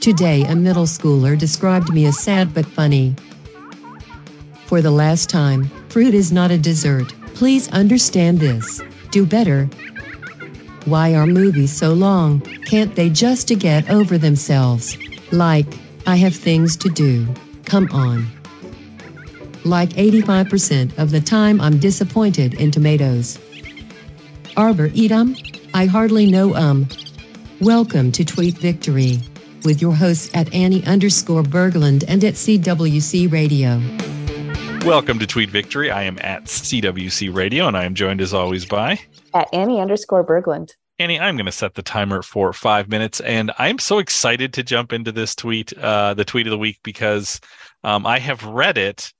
Today, a middle schooler described me as sad but funny. For the last time, fruit is not a dessert. Please understand this. Do better. Why are movies so long? Can't they just to get over themselves? Like, I have things to do. Come on. Like 85% of the time, I'm disappointed in tomatoes. Arbor eat 'em? I hardly know 'em. Welcome to Tweet Victory with your hosts at Annie underscore Berglund and at CWC Radio. Welcome to Tweet Victory. I am at CWC Radio and I am joined as always by at Annie underscore Berglund. Annie, I'm going to set the timer for five minutes, and I'm so excited to jump into this tweet, uh, the tweet of the week, because um, I have read it,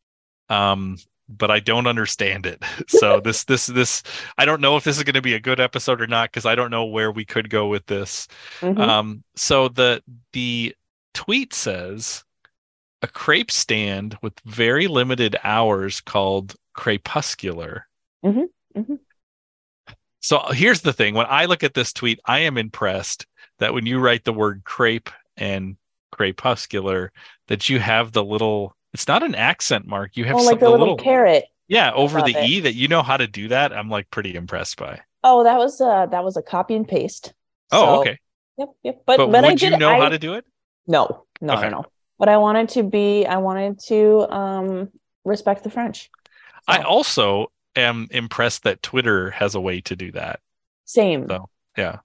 um, but I don't understand it. So this, this, this, I don't know if this is going to be a good episode or not because I don't know where we could go with this. Mm-hmm. Um, so the the tweet says a crepe stand with very limited hours called crepuscular. Mm-hmm. Mm-hmm. So here's the thing: when I look at this tweet, I am impressed that when you write the word crepe and crepuscular, that you have the little. It's not an accent mark. You have oh, like the, little, little caret. Yeah, over the it. e that you know how to do that. I'm like pretty impressed by. Oh, that was uh that was a copy and paste. Oh, so, okay. Yep, yep. But but, but would I did, you know I, how to do it? No, no, okay. no, no. But I wanted to be. I wanted to um respect the French. So. I also am impressed that Twitter has a way to do that. Same. So yeah.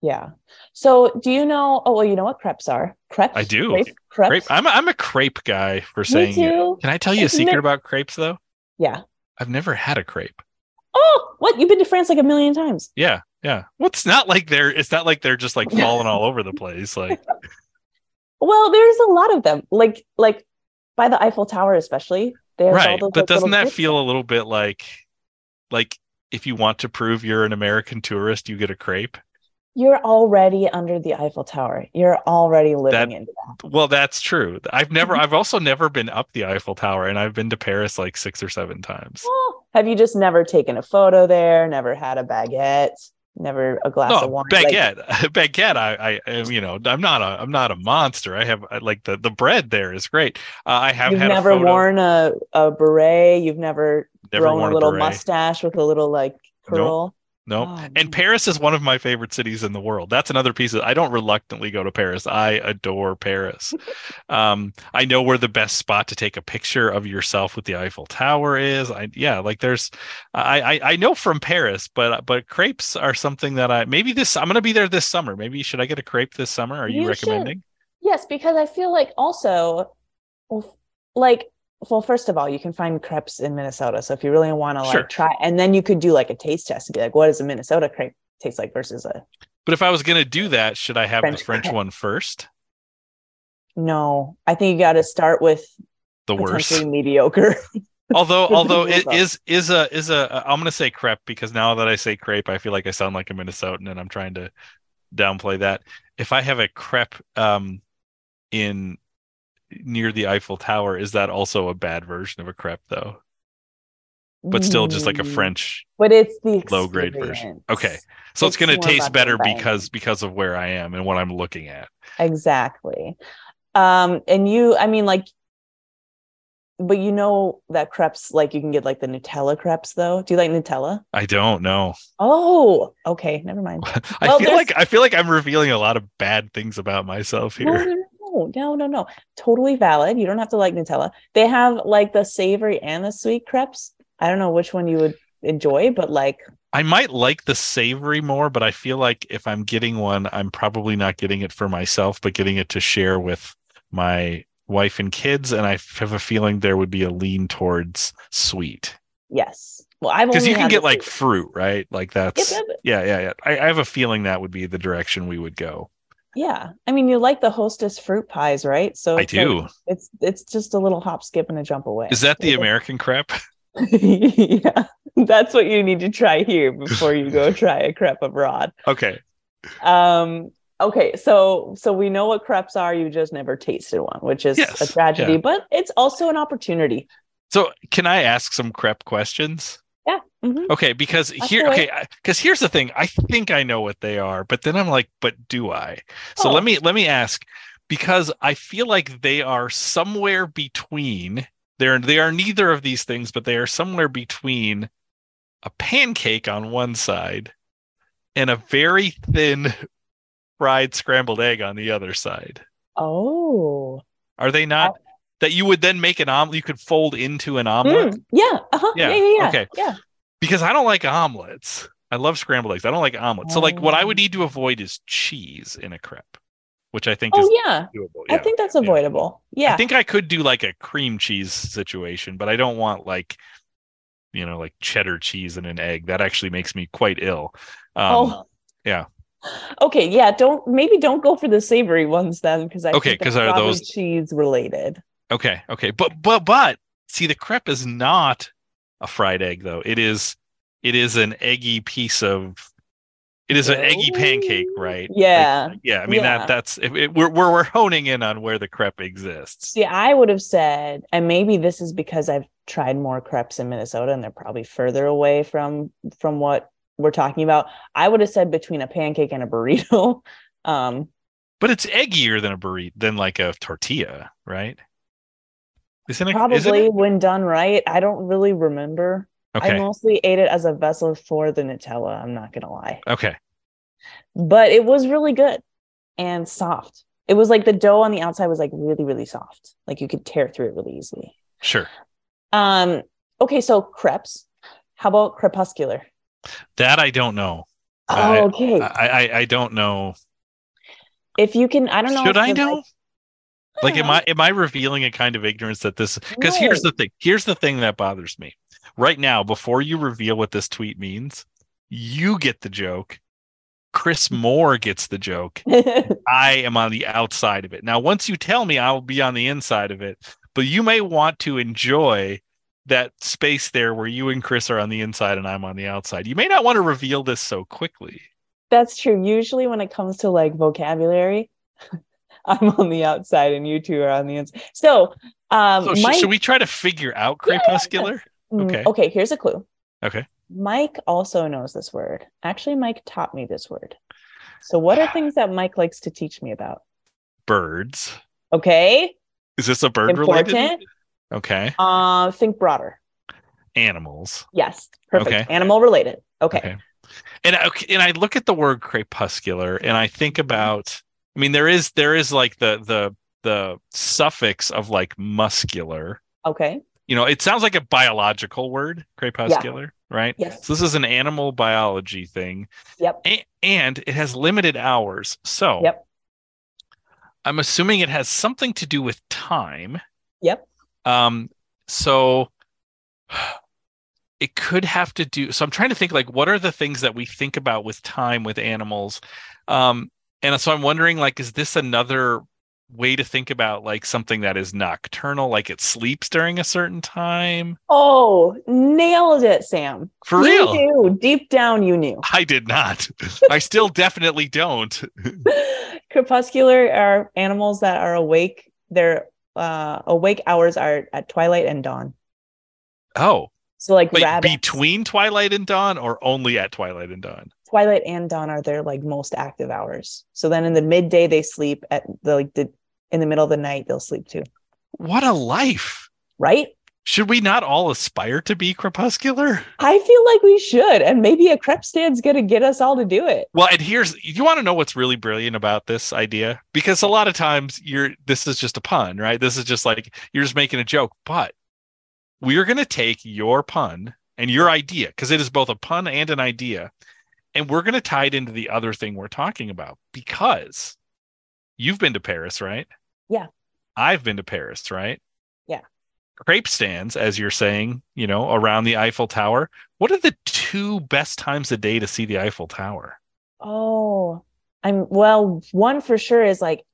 Yeah. So do you know? Oh well, you know what crepes are? Crepes. I do. Crepe, crepes. Crepe. I'm a, I'm a crepe guy for saying. Me too. Can I tell you a secret about crepes though? Yeah. I've never had a crepe. Oh, what? You've been to France like a million times. Yeah, yeah. Well, it's not like they're. It's not like they're just like falling all over the place. Like. Well, there's a lot of them. Like like by the Eiffel Tower, especially. There's right, those, but doesn't that feel a little bit like like if you want to prove you're an American tourist, you get a crepe? You're already under the Eiffel Tower. You're already living that, into that. Well, that's true. I've never I've also never been up the Eiffel Tower and I've been to Paris like 6 or 7 times. Oh, have you just never taken a photo there, never had a baguette? never a glass no, of wine. Baguette, like, baguette. I, I, you know, I'm not a, I'm not a monster. I have I, like the the bread there is great. Uh, I have You've never a worn a a beret. You've never, never grown a little a mustache with a little like curl. Nope. No. Oh, and Paris is one of my favorite cities in the world. That's another piece of I don't reluctantly go to Paris. I adore Paris. um, I know where the best spot to take a picture of yourself with the Eiffel Tower is. I yeah, like there's I I, I know from Paris, but but crepes are something that I maybe this I'm gonna be there this summer. Maybe should I get a crepe this summer? Are you, you recommending? Should. Yes, because I feel like also like well, first of all, you can find crepes in Minnesota. So if you really want to like sure. try, and then you could do like a taste test and be like, what does a Minnesota crepe taste like versus a. But if I was going to do that, should I have French the French crepe? one first? No, I think you got to start with the worst, mediocre. although, although it is is a is a I'm going to say crepe because now that I say crepe, I feel like I sound like a Minnesotan, and I'm trying to downplay that. If I have a crepe um, in near the Eiffel Tower, is that also a bad version of a crepe though? But still just like a mm. French but it's the low grade version. Okay. So it's, it's gonna taste better because because of where I am and what I'm looking at. Exactly. Um and you I mean like but you know that crepes like you can get like the Nutella crepes though. Do you like Nutella? I don't know. Oh, okay, never mind. I well, feel like I feel like I'm revealing a lot of bad things about myself here no, no, no. Totally valid. You don't have to like Nutella. They have like the savory and the sweet crepes. I don't know which one you would enjoy, but like I might like the savory more, but I feel like if I'm getting one, I'm probably not getting it for myself, but getting it to share with my wife and kids. And I have a feeling there would be a lean towards sweet. Yes. Well, I've because you can get like fruit, right? Like that's yep. yeah, yeah, yeah. I, I have a feeling that would be the direction we would go. Yeah. I mean, you like the hostess fruit pies, right? So I do. Like, it's it's just a little hop, skip, and a jump away. Is that the American crepe? yeah. That's what you need to try here before you go try a crepe abroad. Okay. Um okay, so so we know what crepes are, you just never tasted one, which is yes. a tragedy, yeah. but it's also an opportunity. So, can I ask some crepe questions? Yeah. Mm-hmm. Okay, because That's here, okay, because here's the thing. I think I know what they are, but then I'm like, but do I? So Oh. let me let me ask, because I feel like they are somewhere between. They're they are neither of these things, but they are somewhere between a pancake on one side and a very thin fried scrambled egg on the other side. Oh. Are they not? That you would then make an omelet. You could fold into an omelet. Mm, yeah. Uh-huh. Yeah, Yeah. Yeah. Yeah. okay. Yeah. because I don't like omelets. I love scrambled eggs. I don't like omelets. So like what I would Oh. need to avoid is cheese in a crepe, which I think Oh is yeah. doable. I think that's avoidable. Yeah. I think I could do like a cream cheese situation, but I don't want like you know like cheddar cheese and an egg. That actually makes me quite ill. Um, oh. yeah. Okay. Yeah. Don't maybe don't go for the savory ones then, because I Okay, think 'cause they're are those- cheese related? Okay, okay. But but but see the crepe is not a fried egg though. It is it is an eggy piece of it is an eggy pancake, right? Like, Yeah. yeah, I mean Yeah. that that's it, it- we're we're we're honing in on where the crepe exists. See, I would have said, and maybe this is because I've tried more crepes in Minnesota and they're probably further away from from what we're talking about. I would have said between a pancake and a burrito. Um, But it's eggier than a burrito than like a tortilla, right? Isn't it? probably Isn't it? when done right. I don't really remember. I mostly ate it as a vessel for the Nutella. I'm not gonna lie, Okay. but it was really good and soft. It was like the dough on the outside was like really, really soft. Like you could tear through it really easily. Sure. Um, okay, so crepes. How about crepuscular? That I don't know. Oh, I- okay. I I, I don't know. if you can, I don't know. Should I know? Like, Like, am I am I revealing a kind of ignorance that this? Because here's the thing. Here's the thing that bothers me. Right now, before you reveal what this tweet means, you get the joke. Chris Moore gets the joke. I am on the outside of it. Now, once you tell me, I'll be on the inside of it. But you may want to enjoy that space there where you and Chris are on the inside and I'm on the outside. You may not want to reveal this so quickly. That's true. Usually, when it comes to like vocabulary, I'm on the outside and you two are on the inside. So, um, So, Mike, should we try to figure out Yeah, yeah, crepuscular? mm, okay. okay, here's a clue. Okay. Mike also knows this word. Actually, Mike taught me this word. So, what are things that Mike likes to teach me about? Birds. Okay, Is this a bird related? Okay. Uh, think broader. Animals. Yes, perfect. Okay. Animal related. Okay. Okay. And okay, and I look at the word crepuscular and I think about I mean there is there is like the the the suffix of like muscular. Okay. You know, it sounds like a biological word, crepuscular, right? Yes. So this is an animal biology thing. Yep. A- and it has limited hours. So Yep. I'm assuming it has something to do with time. Yep. Um, so it could have to do. So I'm trying to think like what are the things that we think about with time with animals? Um, and so I'm wondering like, is this another way to think about like something that is nocturnal, like it sleeps during a certain time? Oh, nailed it, Sam. For You real? knew. Deep down, you knew. I did not. I still definitely don't. Crepuscular are animals that are awake. Their uh, awake hours are at twilight and dawn. Oh, So, like wait, rabbits, between twilight and dawn or only at twilight and dawn? Twilight and dawn are their like most active hours. So then in the midday they sleep. At the like the in the middle of the night they'll sleep too. What a life. Right? Should we not all aspire to be crepuscular? I feel like we should, and maybe a crepe stand's gonna get us all to do it. Well, and here's you want to know what's really brilliant about this idea? Because a lot of times you're this is just a pun, right? This is just like you're just making a joke, but we are going to take your pun and your idea because it is both a pun and an idea, and we're going to tie it into the other thing we're talking about because you've been to Paris, right? Yeah. I've been to Paris, right? Yeah. Crepe stands, as you're saying, you know, around the Eiffel Tower. What are the two best times a day to see the Eiffel Tower? Oh, I'm well, one for sure is like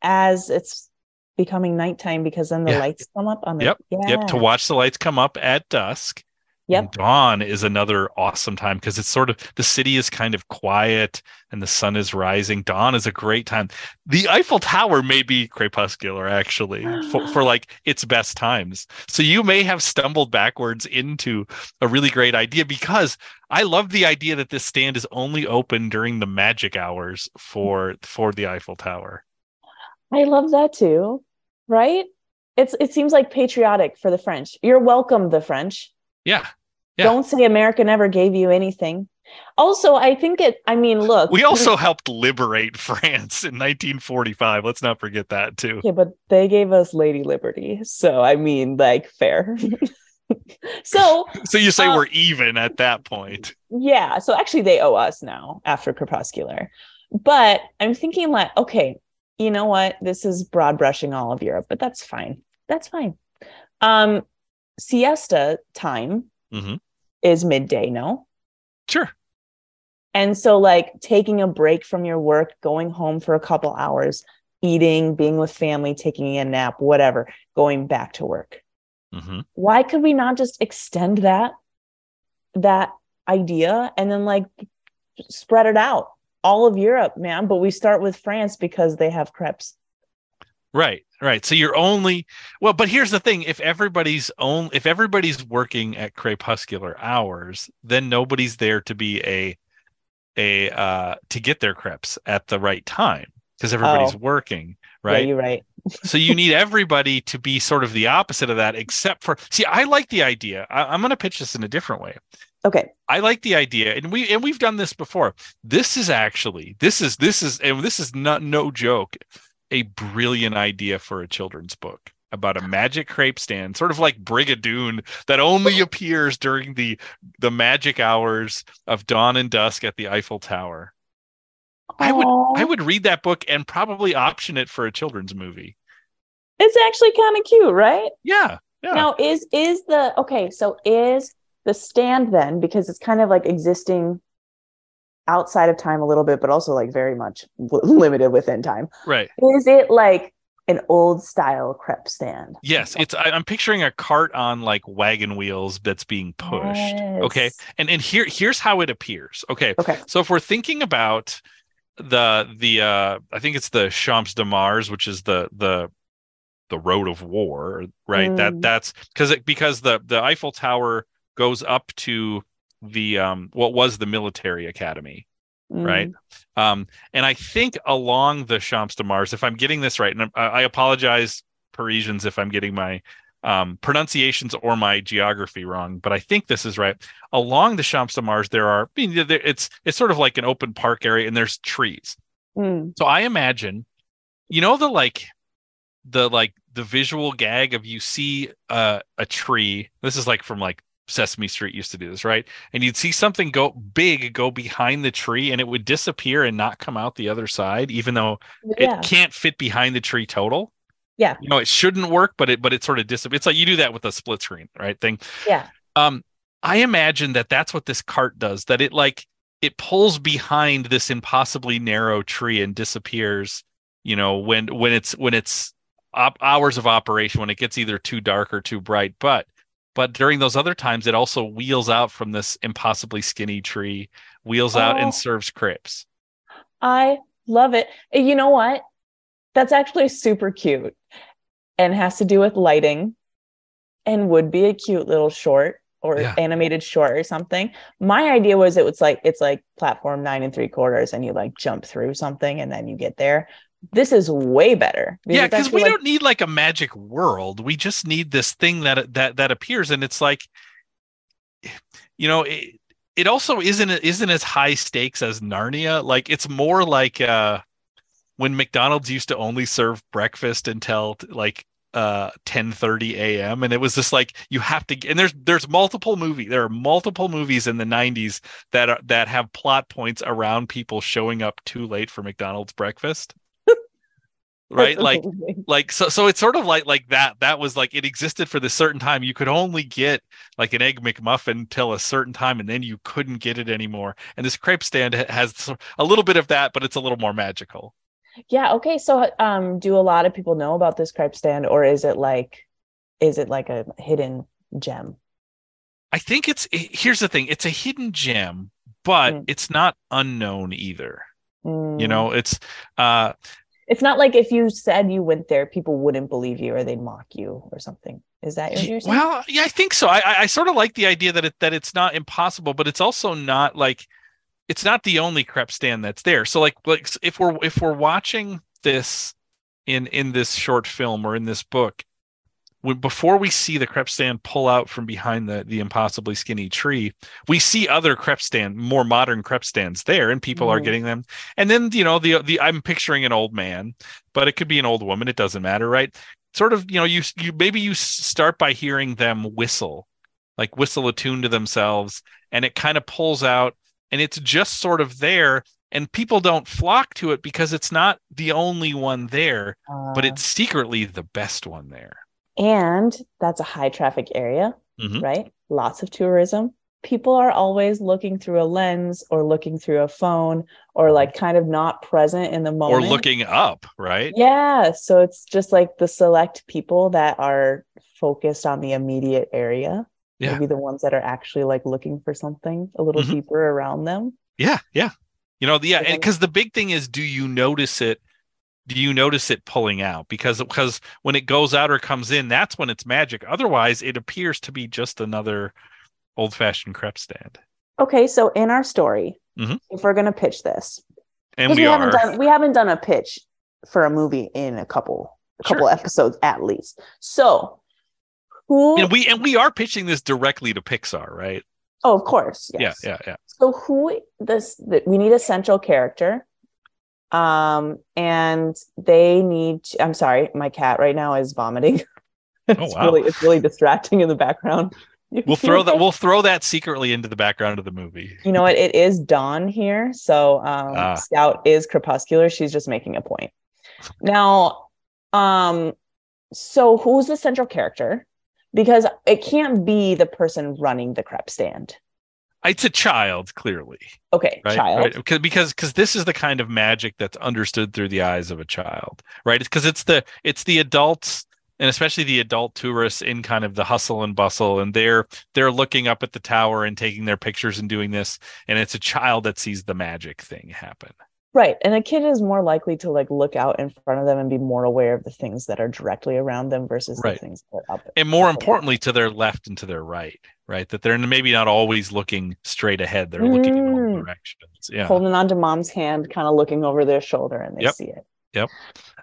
as it's becoming nighttime because then the Yeah. lights come up on the Yep, yeah. Yep, to watch the lights come up at dusk. Yep. dawn is another awesome time because it's sort of the city is kind of quiet and the sun is rising. Dawn is a great time. The Eiffel Tower may be crepuscular actually for, for like its best times. So you may have stumbled backwards into a really great idea because I love the idea that this stand is only open during the magic hours for for the Eiffel Tower. I love that too. Right? It's it seems like patriotic for the French. You're welcome, the French. Yeah. yeah. Don't say America never gave you anything. Also, I think it, I mean, look. We also helped liberate France in 1945. Let's not forget that, too. Yeah, but they gave us Lady Liberty. So, I mean, like, fair. so, so you say uh, we're even at that point. Yeah. So, actually, they owe us now after Crepuscular. But I'm thinking, like, okay, you know what? This is broad brushing all of Europe, but that's fine. That's fine. Um, siesta time mm-hmm. is midday, no? Sure. And so, like, taking a break from your work, going home for a couple hours, eating, being with family, taking a nap, whatever, going back to work. Mm-hmm. Why could we not just extend that that idea and then like spread it out all of Europe, man? But we start with France because they have crepes. Right, right. So you're only well, but here's the thing: if everybody's own, if everybody's working at crepuscular hours, then nobody's there to be a a uh to get their crepes at the right time because everybody's oh. working, right? Yeah, you're right. so you need everybody to be sort of the opposite of that, except for see, I like the idea. I, I'm going to pitch this in a different way. Okay. I like the idea, and we and we've done this before. This is actually this is this is and this is not no joke a brilliant idea for a children's book about a magic crepe stand, sort of like Brigadoon, that only appears during the the magic hours of dawn and dusk at the Eiffel Tower. Aww. I would I would read that book and probably option it for a children's movie. It's actually kind of cute, right? Yeah, yeah. Now is is the okay, so is the stand then because it's kind of like existing outside of time a little bit, but also like very much limited within time. Right. Is it like an old style crepe stand? Yes, it's. I, am picturing a cart on like wagon wheels that's being pushed. Yes. Okay, and and here here's how it appears. Okay. Okay. So if we're thinking about the the uh I think it's the Champs de Mars, which is the the the road of war, right? Mm. That that's because it because the the Eiffel Tower goes up to the um what was the military academy mm. right um and i think along the champs de mars if i'm getting this right and i, I apologize parisians if i'm getting my um, pronunciations or my geography wrong, but I think this is right. Along the Champs de Mars, there are I mean, it's it's sort of like an open park area, and there's trees. Mm. So I imagine, you know, the like, the like the visual gag of you see uh, a tree. This is like from like Sesame Street used to do this, right? And you'd see something go big go behind the tree and it would disappear and not come out the other side, even though yeah. it can't fit behind the tree total. Yeah. You know, it shouldn't work, but it but it sort of disappears. It's like you do that with a split screen, right? Thing. Yeah. Um, I imagine that that's what this cart does, that it like it pulls behind this impossibly narrow tree and disappears, you know, when when it's when it's op- hours of operation, when it gets either too dark or too bright. But but during those other times it also wheels out from this impossibly skinny tree wheels oh, out and oh. serves crepes i love it you know what that's actually super cute and has to do with lighting and would be a cute little short or yeah. animated short or something. My idea was it was like it's like platform nine and three quarters, and you like jump through something and then you get there this is way better. Because yeah, because we like, don't need like a magic world. We just need this thing that that that appears, and it's like, you know, it, it also isn't isn't as high stakes as Narnia. Like it's more like uh, when McDonald's used to only serve breakfast until like uh 10 30 a.m and it was just like you have to and there's there's multiple movie there are multiple movies in the 90s that are that have plot points around people showing up too late for mcdonald's breakfast right like like so so it's sort of like like that that was like it existed for this certain time you could only get like an egg mcmuffin till a certain time and then you couldn't get it anymore and this crepe stand has a little bit of that but it's a little more magical yeah okay so um do a lot of people know about this crepe stand or is it like is it like a hidden gem I think it's here's the thing. It's a hidden gem, but Mm. it's not unknown either. You Mm. know, it's uh it's not like if you said you went there, people wouldn't believe you or they'd mock you or something. Is that what Ye- you're saying? Well, yeah, I think so. I, I, I sort of like the idea that it that it's not impossible, but it's also not like it's not the only crepe stand that's there. So like like if we're if we're watching this in in this short film or in this book, before we see the crepe stand pull out from behind the the impossibly skinny tree, we see other crepe stand, more modern crepe stands there, and people are getting them. And then you know the the I'm picturing an old man, but it could be an old woman. It doesn't matter, right? Sort of, you know, you you maybe you start by hearing them whistle, like whistle a tune to themselves, and it kind of pulls out, and it's just sort of there, and people don't flock to it because it's not the only one there, but Uh, it's secretly the best one there. And that's a high traffic area, Mhm. right? Lots of tourism. People are always looking through a lens or looking through a phone or like kind of not present in the moment. Or looking up, right? Yeah. So it's just like the select people that are focused on the immediate area. Yeah. Maybe the ones that are actually like looking for something a little Mhm. deeper around them. Yeah, yeah. You know, the, yeah, because the big thing is, do you notice it? Do you notice it pulling out? Because because when it goes out or comes in, that's when it's magic. Otherwise, it appears to be just another old-fashioned crepe stand. Okay. So in our story, Mhm. if we're going to pitch this, And we, we, haven't done we haven't done a pitch for a movie in a couple a Sure. couple episodes at least. So who and we and we are pitching this directly to Pixar, right? oh of course yes. Yeah, yeah, yeah. So who this the, we need a central character. Um and they need I'm sorry, my cat right now is vomiting. it's Oh, wow. really it's really distracting in the background. We'll throw that. We'll throw that secretly into the background of the movie. You know what? It is dawn here. So um Ah. Scout is crepuscular. She's just making a point. Now, um, so who's the central character? Because it can't be the person running the crepe stand. It's a child, clearly, Okay, right? child. Right? Because because because this is the kind of magic that's understood through the eyes of a child, right? It's because it's the it's the adults and especially the adult tourists in kind of the hustle and bustle, and they're they're looking up at the tower and taking their pictures and doing this, and it's a child that sees the magic thing happen. Right. And a kid is more likely to like look out in front of them and be more aware of the things that are directly around them versus Right. the things that are up. and more up importantly to their left and to their right right that they're maybe not always looking straight ahead they're looking in all Mm. directions yeah holding onto mom's hand, kind of looking over their shoulder and they Yep. see it.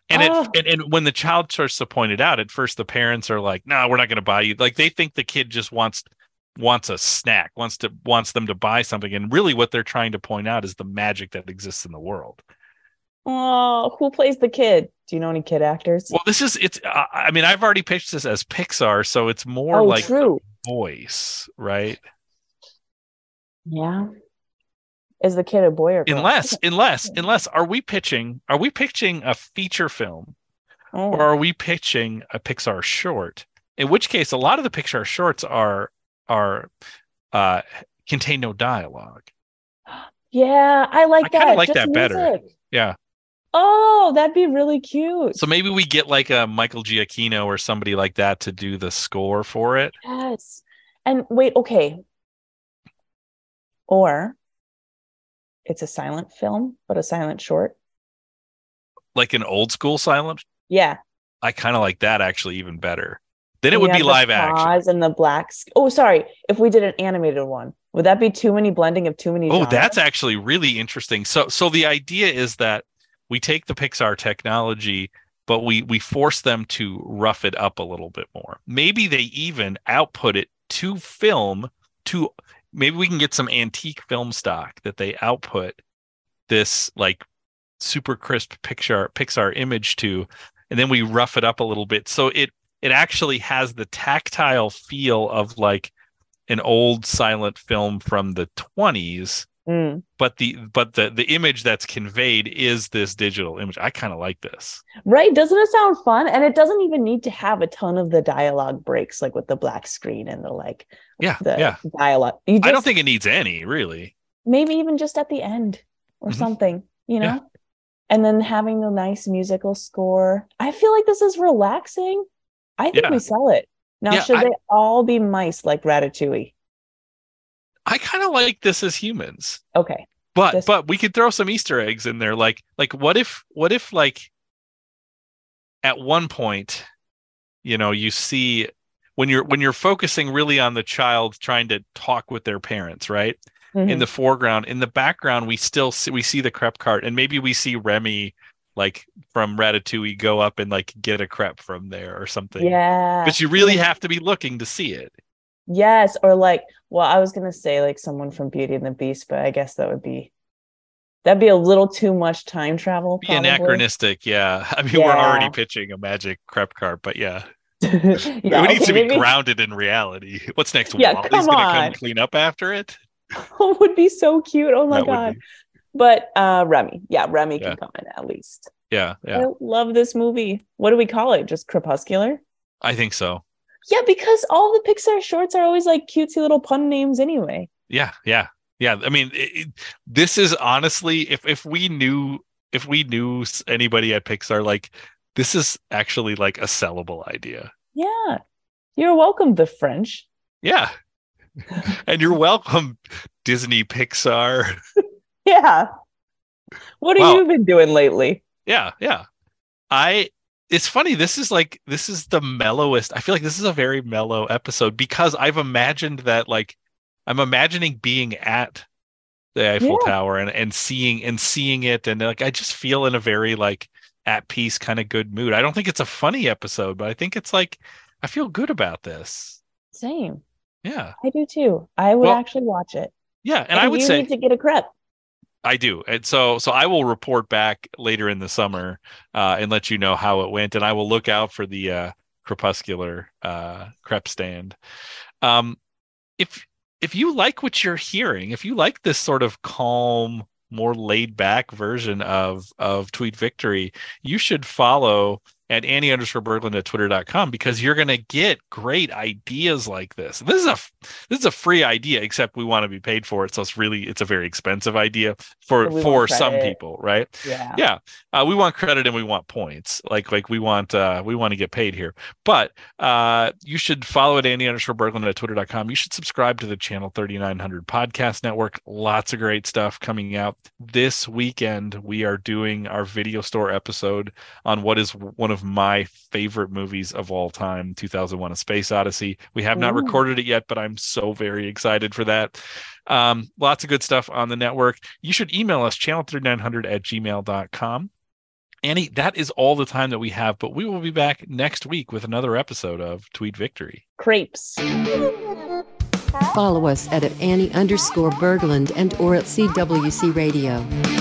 and Ah. it and, and when the child starts to point it out at first the parents are like no we're not going to buy you like they think the kid just wants wants a snack wants to wants them to buy something and really what they're trying to point out is the magic that exists in the world Oh, who plays the kid? Do you know any kid actors? well this is it's i I mean i've already pitched this as pixar so it's more oh, like true. voice right Yeah. Is the kid a boy or girl? unless unless unless are we pitching are we pitching a feature film Oh. or are we pitching a Pixar short? In which case, a lot of the Pixar shorts are are uh, contain no dialogue. yeah, I like that. I like Just that better. music. Yeah, Oh, that'd be really cute. so maybe we get like a Michael Giacchino or somebody like that to do the score for it. yes. And wait, okay. Or it's a silent film, but a silent short. like an old school silent. Yeah. I kind of like that actually even better. Then it would be live action. And the black. sc- Oh, sorry. If we did an animated one, would that be too many blending of too many? Oh, genres? that's actually really interesting. So so the idea is that we take the Pixar technology, but we we force them to rough it up a little bit more. Maybe they even output it to film to maybe we can get some antique film stock that they output this like super crisp Pixar Pixar image to and then we rough it up a little bit so it it actually has the tactile feel of like an old silent film from the 20s Mm. but the but the the image that's conveyed is this digital image i kind of like this Right? Doesn't it sound fun? And it doesn't even need to have a ton of the dialogue breaks, like with the black screen and the like yeah the yeah dialogue. You just, i don't think it needs any really maybe even just at the end or Mhm. something, you know? Yeah. And then having the nice musical score. I feel like this is relaxing. I think Yeah. we sell it. Now, Yeah, should I- they all be mice like Ratatouille? I kind of like this as humans. Okay. But This- but we could throw some Easter eggs in there. Like like what if what if like at one point, you know, you see when you're when you're focusing really on the child trying to talk with their parents, right? In Mhm. the foreground, in the background, we still see, we see the crepe cart, and maybe we see Remy like from Ratatouille go up and like get a crepe from there or something. yeah. But you really have to be looking to see it. Yes, or like, well, I was gonna say like someone from Beauty and the Beast, but I guess that would be that'd be a little too much time travel. Be anachronistic, yeah. I mean, we're already pitching a magic crepe cart, but yeah. yeah, it needs okay, to be maybe- grounded in reality. What's next? Yeah, WALL-E's come gonna on. come clean up after it. Oh, would be so cute. Oh my That god. But uh Remy, yeah, Remy Yeah. can come in at least. Yeah, yeah. I love this movie. What do we call it? Just Crepuscular? I think so. Yeah, because all the Pixar shorts are always like cutesy little pun names anyway. Yeah, yeah, yeah. I mean, it, it- this is honestly, if if we knew if we knew anybody at Pixar, like this is actually like a sellable idea. Yeah. You're welcome, the French. Yeah, and you're welcome, Disney Pixar. Yeah. What have Wow. you been doing lately? Yeah, yeah. I it's funny, this is like this is the mellowest. I feel like this is a very mellow episode because I've imagined that like I'm imagining being at the Eiffel Yeah. Tower and, and seeing and seeing it and like I just feel in a very like at peace kind of good mood. I don't think it's a funny episode, but I think it's like I feel good about this. Same. Yeah. I do too. I would Well, actually watch it. Yeah. And, I would you say need to get a crepe. I do. And so so I will report back later in the summer uh and let you know how it went and I will look out for the uh crepuscular uh crepe stand. Um if if you like what you're hearing, if you like this sort of calm, more laid back version of of Tweet Victory, you should follow at Annie underscore Berglund at twitter.com because you're gonna get great ideas like this. This is a this is a free idea, except we want to be paid for it. So it's really it's a very expensive idea for So for some people, right? Yeah. yeah uh, we want credit and we want points like like we want uh we want to get paid here but uh you should follow it annie underscore berglund at twitter.com you should subscribe to the channel 3900 podcast network lots of great stuff coming out this weekend we are doing our video store episode on what is one of my favorite movies of all time 2001 a space odyssey we have not Ooh. recorded it yet but i'm so very excited for that um, lots of good stuff on the network. You should email us channel3900 at gmail.com. Annie, that is all the time that we have, but we will be back next week with another episode of Tweet Victory. Crepes. Follow us at, at Annie underscore Berglund and or at CWC Radio.